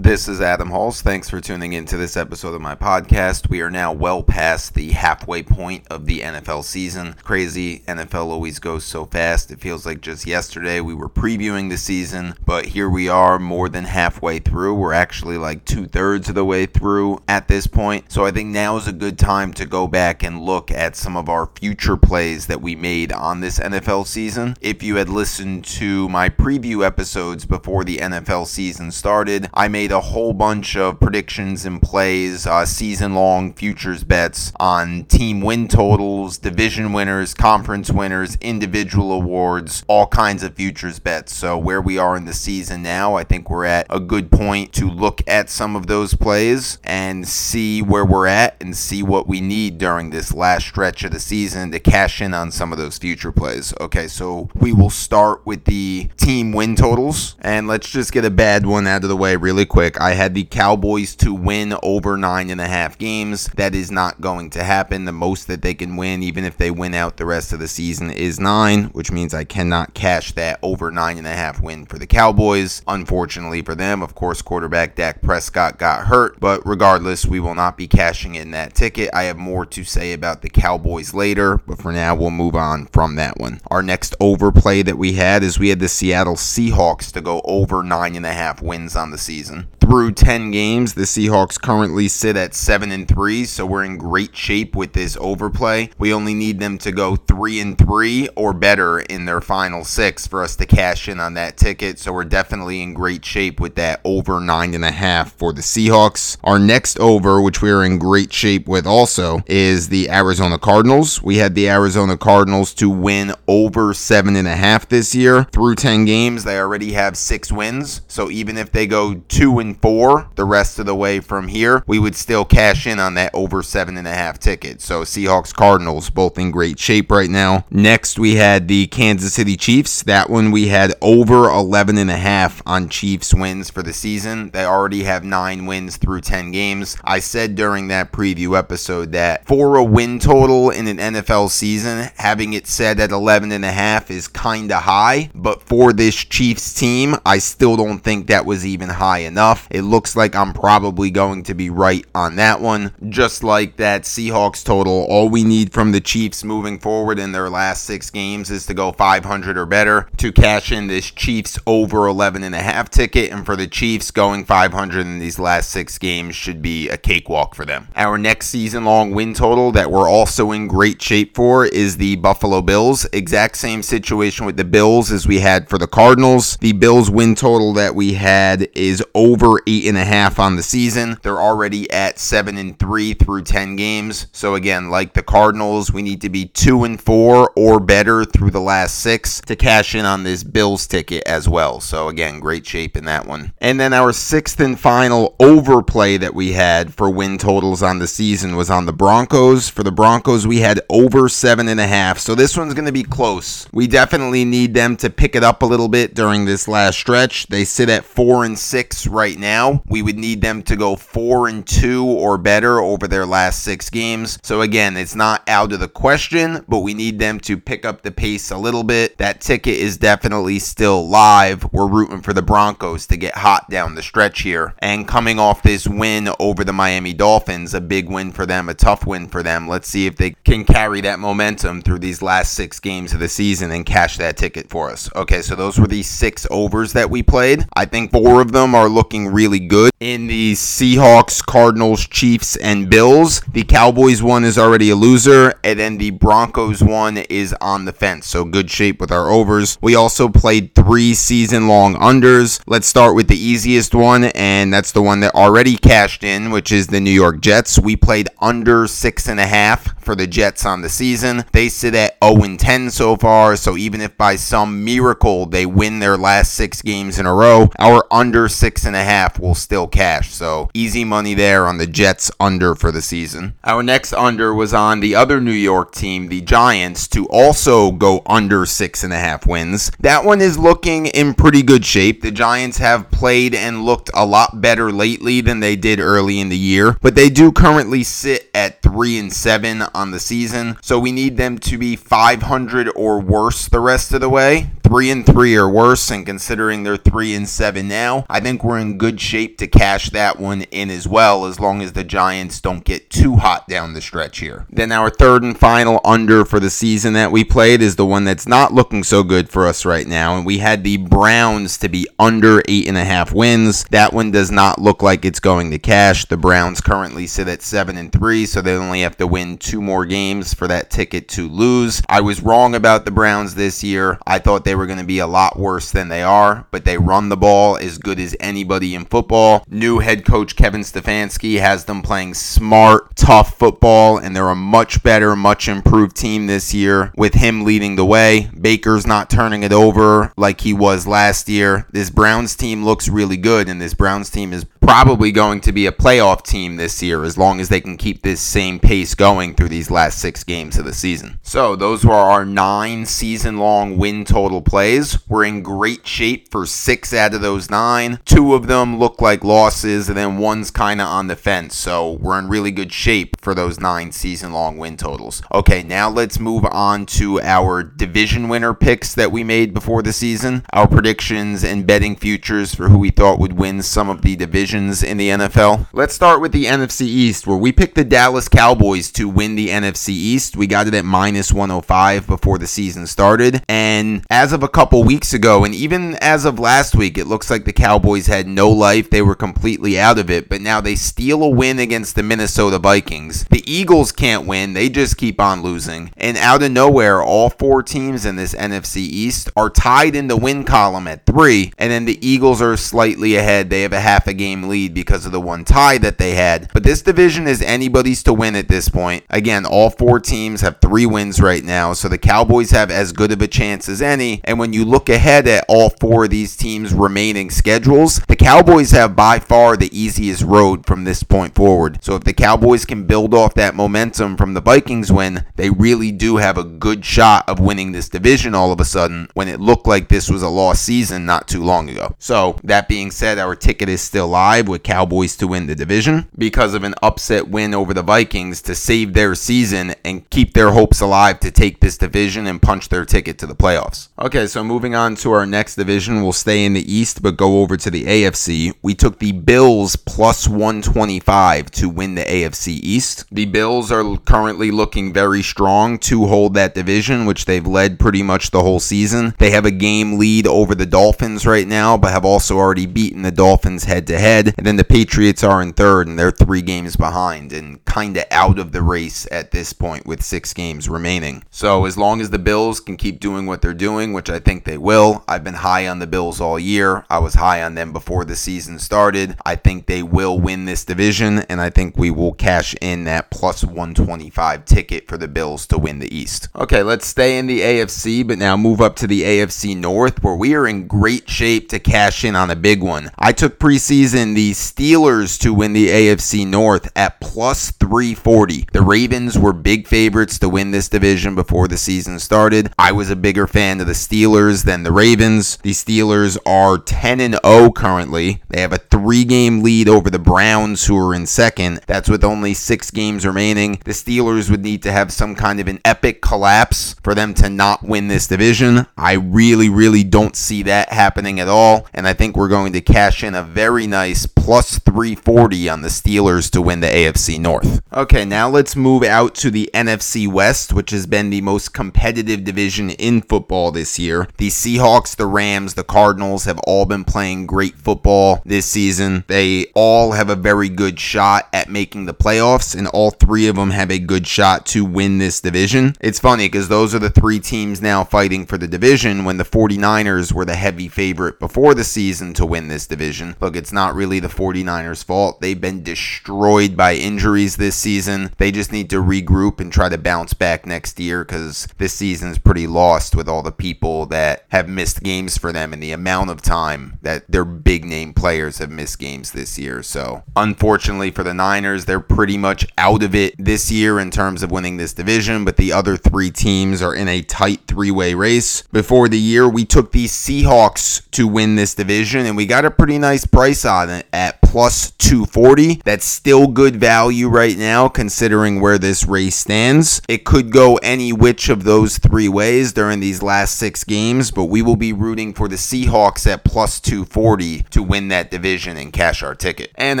This is Adam Halls. Thanks for tuning in to this episode of my podcast. We are now well past the halfway point of the NFL season. Crazy, NFL always goes so fast. It feels like just yesterday we were previewing the season, but here we are more than halfway through. We're actually like two thirds of the way through at this point. So I think now is a good time to go back and look at some of our future plays that we made on this NFL season. If you had listened to my preview episodes before the NFL season started, I made a whole bunch of predictions and plays, uh, season long futures bets on team win totals, division winners, conference winners, individual awards, all kinds of futures bets. So, where we are in the season now, I think we're at a good point to look at some of those plays and see where we're at and see what we need during this last stretch of the season to cash in on some of those future plays. Okay, so we will start with the team win totals and let's just get a bad one out of the way really quick. I had the Cowboys to win over nine and a half games. That is not going to happen. The most that they can win, even if they win out the rest of the season, is nine, which means I cannot cash that over nine and a half win for the Cowboys. Unfortunately for them, of course, quarterback Dak Prescott got hurt, but regardless, we will not be cashing in that ticket. I have more to say about the Cowboys later, but for now, we'll move on from that one. Our next overplay that we had is we had the Seattle Seahawks to go over nine and a half wins on the season person. Through 10 games, the Seahawks currently sit at 7 and 3, so we're in great shape with this overplay. We only need them to go 3 and 3 or better in their final 6 for us to cash in on that ticket, so we're definitely in great shape with that over 9.5 for the Seahawks. Our next over, which we are in great shape with also, is the Arizona Cardinals. We had the Arizona Cardinals to win over 7.5 this year. Through 10 games, they already have 6 wins, so even if they go 2 and 4 the rest of the way from here, we would still cash in on that over 7.5 ticket. So Seahawks Cardinals both in great shape right now. Next, we had the Kansas City Chiefs. That one we had over 11.5 on Chiefs wins for the season. They already have 9 wins through 10 games. I said during that preview episode that for a win total in an NFL season, having it set at 11.5 is kind of high, but for this Chiefs team, I still don't think that was even high enough. It looks like I'm probably going to be right on that one. Just like that Seahawks total, all we need from the Chiefs moving forward in their last six games is to go 500 or better to cash in this Chiefs over 11 and a half ticket. And for the Chiefs, going 500 in these last six games should be a cakewalk for them. Our next season long win total that we're also in great shape for is the Buffalo Bills. Exact same situation with the Bills as we had for the Cardinals. The Bills win total that we had is over eight and a half on the season. They're already at seven and three through 10 games. So again, like the Cardinals, we need to be two and four or better through the last six to cash in on this Bills ticket as well. So again, great shape in that one. And then our sixth and final overplay that we had for win totals on the season was on the Broncos. For the Broncos, we had over seven and a half. So this one's going to be close. We definitely need them to pick it up a little bit during this last stretch. They sit at four and six right now. We would need them to go four and two or better over their last six games. So again, it's not out of the question, but we need them to pick up the pace a little bit. That ticket is definitely still live. We're rooting for the Broncos to get hot down the stretch here. And coming off this win over the Miami Dolphins, a big win for them, a tough win for them. Let's see if they can carry that momentum through these last six games of the season and cash that ticket for us. Okay, so those were the six overs that we played. I think four of them are looking really good. In the Seahawks, Cardinals, Chiefs, and Bills, the Cowboys one is already a loser, and then the Broncos one is on the fence. So good shape with our overs. We also played three season long unders. Let's start with the easiest one, and that's the one that already cashed in, which is the New York Jets. We played under six and a half for the Jets on the season. They sit at 0 and 10 so far, so even if by some miracle they win their last six games in a row, our under six and a half will still cash. So easy money there on the Jets under for the season. Our next under was on the other New York team, the Giants, to also go under six and a half wins. That one is looking in pretty good shape. The Giants have played and looked a lot better lately than they did early in the year, but they do currently sit at three and seven on the season. So we need them to be 500 or worse the rest of the way. Three and three or worse, and considering they're three and seven now, I think we're in in good shape to cash that one in as well, as long as the Giants don't get too hot down the stretch here. Then our third and final under for the season that we played is the one that's not looking so good for us right now, and we had the Browns to be under eight and a half wins. That one does not look like it's going to cash. The Browns currently sit at seven and three, so they only have to win two more games for that ticket to lose. I was wrong about the Browns this year. I thought they were going to be a lot worse than they are, but they run the ball as good as anybody in football. New head coach Kevin Stefanski has them playing smart, tough football, and they're a much better, much improved team this year with him leading the way. Baker's not turning it over like he was last year. This Browns team looks really good, and this Browns team is probably going to be a playoff team this year as long as they can keep this same pace going through these last six games of the season. So, those were our nine season long win total plays. We're in great shape for six out of those nine. Two of them look like losses, and then one's kind of on the fence. So, we're in really good shape for those nine season long win totals. Okay, now let's move on to our division winner picks that we made before the season, our predictions and betting futures for who we thought would win some of the divisions in the NFL. Let's start with the NFC East, where we picked the Dallas Cowboys to win the NFC East. We got it at minus 105 before the season started. And as of a couple weeks ago, and even as of last week, it looks like the Cowboys had no life. They were completely out of it. But now they steal a win against the Minnesota Vikings. The Eagles can't win, they just keep on losing. And out of nowhere, all four teams in this NFC East are tied in the win column at three. And then the Eagles are slightly ahead. They have a half a game lead because of the one tie that they had. But this division is anybody's to win at this point. Again, all four teams have three wins right now, so the Cowboys have as good of a chance as any. And when you look ahead at all four of these teams' remaining schedules, the Cowboys have by far the easiest road from this point forward. So if the Cowboys can build off that momentum from the Vikings win, they really do have a good shot of winning this division all of a sudden when it looked like this was a lost season not too long ago. So, that being said, our ticket is still live with Cowboys to win the division because of an upset win over the Vikings to save their season and keep their hopes alive to take this division and punch their ticket to the playoffs. Okay, so moving on to our next division, we'll stay in the East but go over to the AFC. We took the Bills plus 125 to win the AFC East. The Bills are currently looking very strong to hold that division, which they've led pretty much the whole season. They have a game lead over the Dolphins right now, but have also already beaten the Dolphins head to head and then the Patriots are in third, and they're three games behind and kind of out of the race at this point with six games remaining. So as long as the Bills can keep doing what they're doing, which I think they will, I've been high on the Bills all year. I was high on them before the season started. I think they will win this division, and I think we will cash in that plus 125 ticket for the Bills to win the East. Okay, let's stay in the AFC, but now move up to the AFC North, where we are in great shape to cash in on a big one. I took preseason the Steelers to win the AFC North at plus 340. The Ravens were big favorites to win this division before the season started. I was a bigger fan of the Steelers than the Ravens. The Steelers are 10 and 0 currently. They have a 3-game lead over the Browns who are in second. That's with only 6 games remaining. The Steelers would need to have some kind of an epic collapse for them to not win this division. I really really don't see that happening at all, and I think we're going to cash in a very nice plus 340 on the Steelers to win the AFC North. Okay, now let's move out to the NFC West, which has been the most competitive division in football this year. The Seahawks, the Rams, the Cardinals have all been playing great football this season. They all have a very good shot at making the playoffs, and all three of them have a good shot to win this division. It's funny because those are the three teams now fighting for the division when the 49ers were the heavy favorite before the season to win this division. Look, it's not really the 49ers' fault. They've been destroyed by injuries this season. They just need to regroup and try to bounce back next year because this season is pretty lost with all the people that have missed games for them and the amount of time that their big name players have missed games this year. So, unfortunately for the Niners, they're pretty much out of it this year in terms of winning this division, but the other three teams are in a tight three way race. Before the year, we took the Seahawks to win this division and we got a pretty nice price on it at plus 240. That's still good value right now, considering where this race stands. It could go any which of those three ways during these last six games, but we will be rooting for the Seahawks at plus 240 to win that division and cash our ticket. And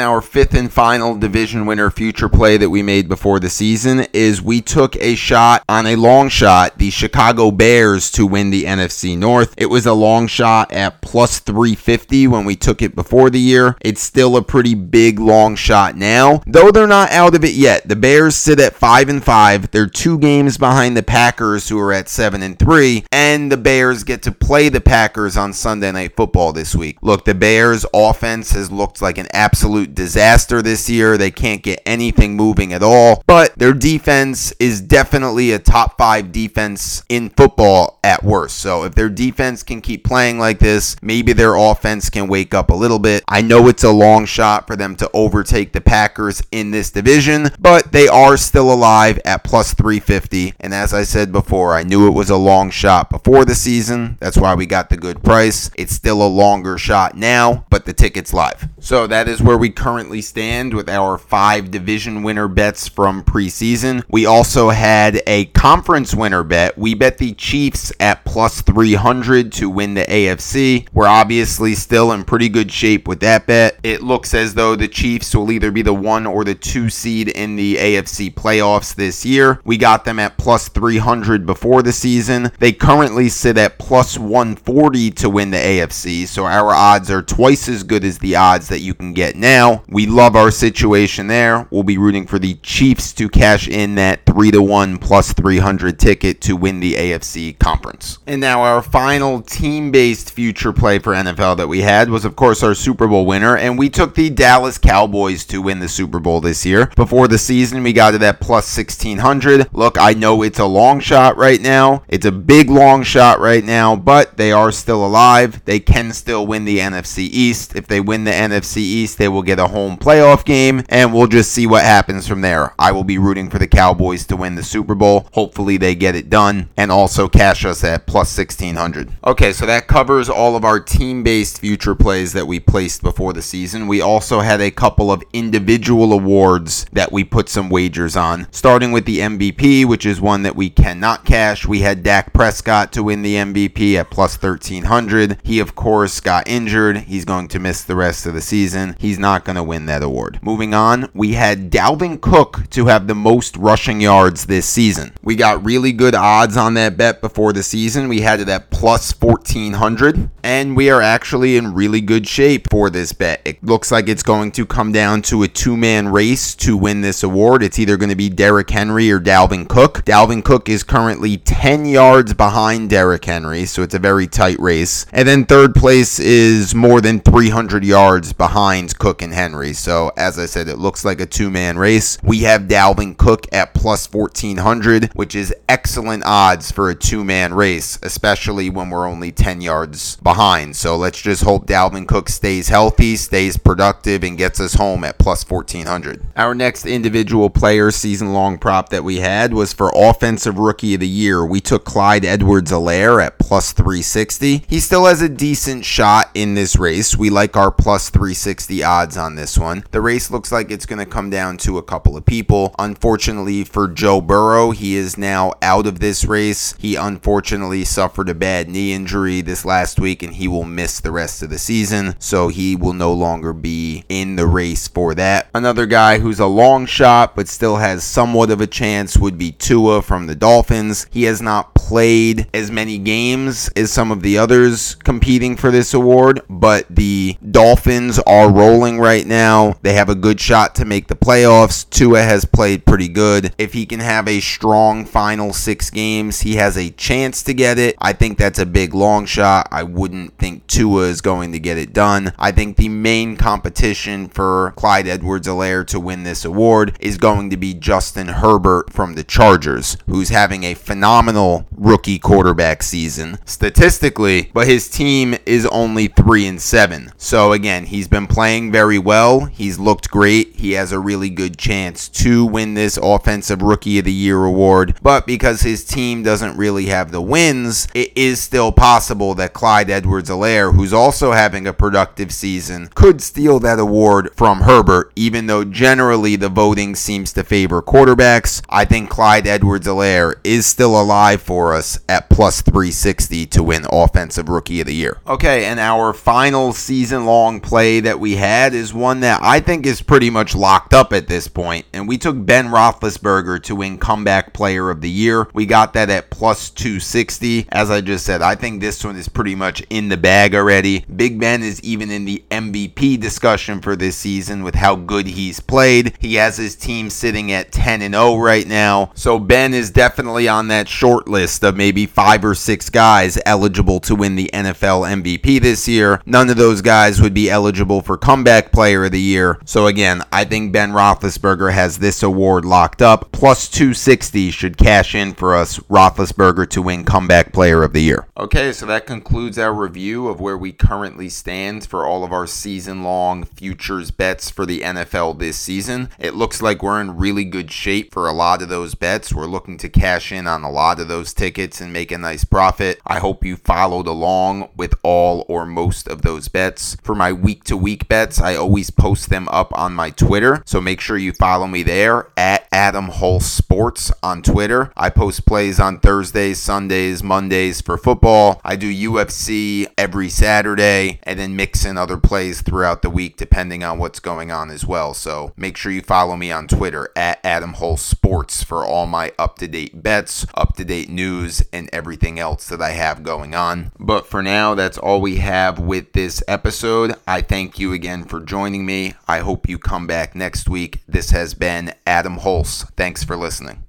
our fifth and final division winner future play that we made before the season is we took a shot on a long shot, the Chicago Bears to win the NFC North. It was a long shot at plus 350 when we took it before the year. It's still a pretty big long shot now, though they're not out of it yet. The Bears sit at 5 and 5. They're two games behind the Packers who are at 7 and 3, and the Bears get to play the Packers on Sunday Night Football this week. Look, the Bears offense has looked like an absolute disaster this year. They can't get anything moving at all, but their defense is definitely a top 5 defense in football at worst. So if their defense can keep playing like this, maybe their offense can wake up a little bit. I know it's a long shot for them to overtake the Packers in this division, but they are still alive at plus 350. And as I said before, I knew it was a long shot before the season. That's why we got the good price. It's still a longer shot now, but the ticket's live. So that is where we currently stand with our five division winner bets from preseason. We also had a conference winner bet. We bet the Chiefs at plus 300 to win the AFC. We're obviously still in pretty good shape with that bet. It looks as though the Chiefs will either be the one or the two seed in the AFC playoffs this year. We got them at plus 300 before the season. They currently sit at plus 140 to win the AFC, so our odds are twice as good as the odds that you can get now. We love our situation there. We'll be rooting for the Chiefs to cash in that 3 to 1 plus 300 ticket to win the AFC conference. And now our final team-based future play for NFL that we had was of course our Super Bowl winner and we took the Dallas Cowboys to win the Super Bowl this year. Before the season, we got it at plus 1600. Look, I know it's a long shot right now. It's a big long shot right now, but they are still alive. They can still win the NFC East. If they win the NFC East, they will get a home playoff game, and we'll just see what happens from there. I will be rooting for the Cowboys to win the Super Bowl. Hopefully, they get it done and also cash us at plus 1600. Okay, so that covers all of our team based future plays that we placed before the season. We also had a couple of individual awards that we put some wagers on. Starting with the MVP, which is one that we cannot cash. We had Dak Prescott to win the MVP at plus 1300. He, of course, got injured. He's going to miss the rest of the season. He's not going to win that award. Moving on, we had Dalvin Cook to have the most rushing yards this season. We got really good odds on that bet before the season. We had it at plus 1400, and we are actually in really good shape for this bet. It looks like it's going to come down to a two man race to win this award. It's either going to be Derrick Henry or Dalvin Cook. Dalvin Cook is currently 10 yards behind Derrick Henry, so it's a very tight race. And then third place is more than 300 yards behind Cook and Henry. So, as I said, it looks like a two man race. We have Dalvin Cook at plus 1400, which is excellent odds for a two man race, especially when we're only 10 yards behind. So, let's just hope Dalvin Cook stays healthy, stays productive, and gets us home at plus 1400. Our next individual player season long prop that we had was for Offensive Rookie of the Year. We took Clyde Edwards Helaire at plus 360. He still has a decent shot in this race. We like our plus 360 odds on this one. The race looks like it's going to come down to a couple of people. Unfortunately for Joe Burrow, he is now out of this race. He unfortunately suffered a bad knee injury this last week and he will miss the rest of the season. So he will no longer be in the race for that. Another guy who's a long shot but still has somewhat of a chance would be Tua from the Dolphins. He has not played as many games as some of the others competing for this award, but the Dolphins are rolling right now. They have a good shot to make the playoffs. Tua has played pretty good. If he can have a strong final six games, he has a chance to get it. I think that's a big long shot. I wouldn't think Tua is going to get it done. I think the main competition for Clyde Edwards Helaire to win this award is going to be Justin Herbert from the Chargers, who's having a phenomenal rookie quarterback season statistically, but his team is only 3 and 7. So again, he's been playing very well. He's looked great. he has a really good chance to win this Offensive Rookie of the Year award. But because his team doesn't really have the wins, it is still possible that Clyde Edwards Helaire, who's also having a productive season, could steal that award from Herbert, even though generally the voting seems to favor quarterbacks. I think Clyde Edwards Helaire is still alive for us at plus 360 to win Offensive Rookie of the Year. Okay, and our final season long play that we had is one that I think is pretty much locked up at this point, and we took Ben Roethlisberger to win Comeback Player of the Year. We got that at plus 260. As I just said, I think this one is pretty much in the bag already. Big Ben is even in the MVP discussion for this season with how good he's played. He has his team sitting at 10 and 0 right now. So Ben is definitely on that short list of maybe 5 or 6 guys eligible to win the NFL MVP this year. None of those guys would be eligible for comeback player of the year. So again, I think Ben Roethlisberger has this award locked up. Plus 260 should cash in for us Roethlisberger to win comeback player of the year. Okay, so that concludes our review of where we currently stand for all of our season long futures bets for the NFL this season. It looks like we're in really good shape for a lot of those bets. We're looking to cash in on a lot of those tickets and make a nice profit. I hope you followed along with all or most of those bets. For my week to week bets, I always post them up on my Twitter. So make sure you follow me there at Adam Hulse Sports on Twitter. I post plays on Thursdays, Sundays, Mondays for football. I do UFC every Saturday and then mix in other plays throughout the week depending on what's going on as well. So make sure you follow me on Twitter at Adam Hulse Sports for all my up to date bets, up to date news, and everything else that I have going on. But for now, that's all we have with this episode. I thank you again for joining me. I hope you come back next week. This has been Adam Hulse. Thanks for listening.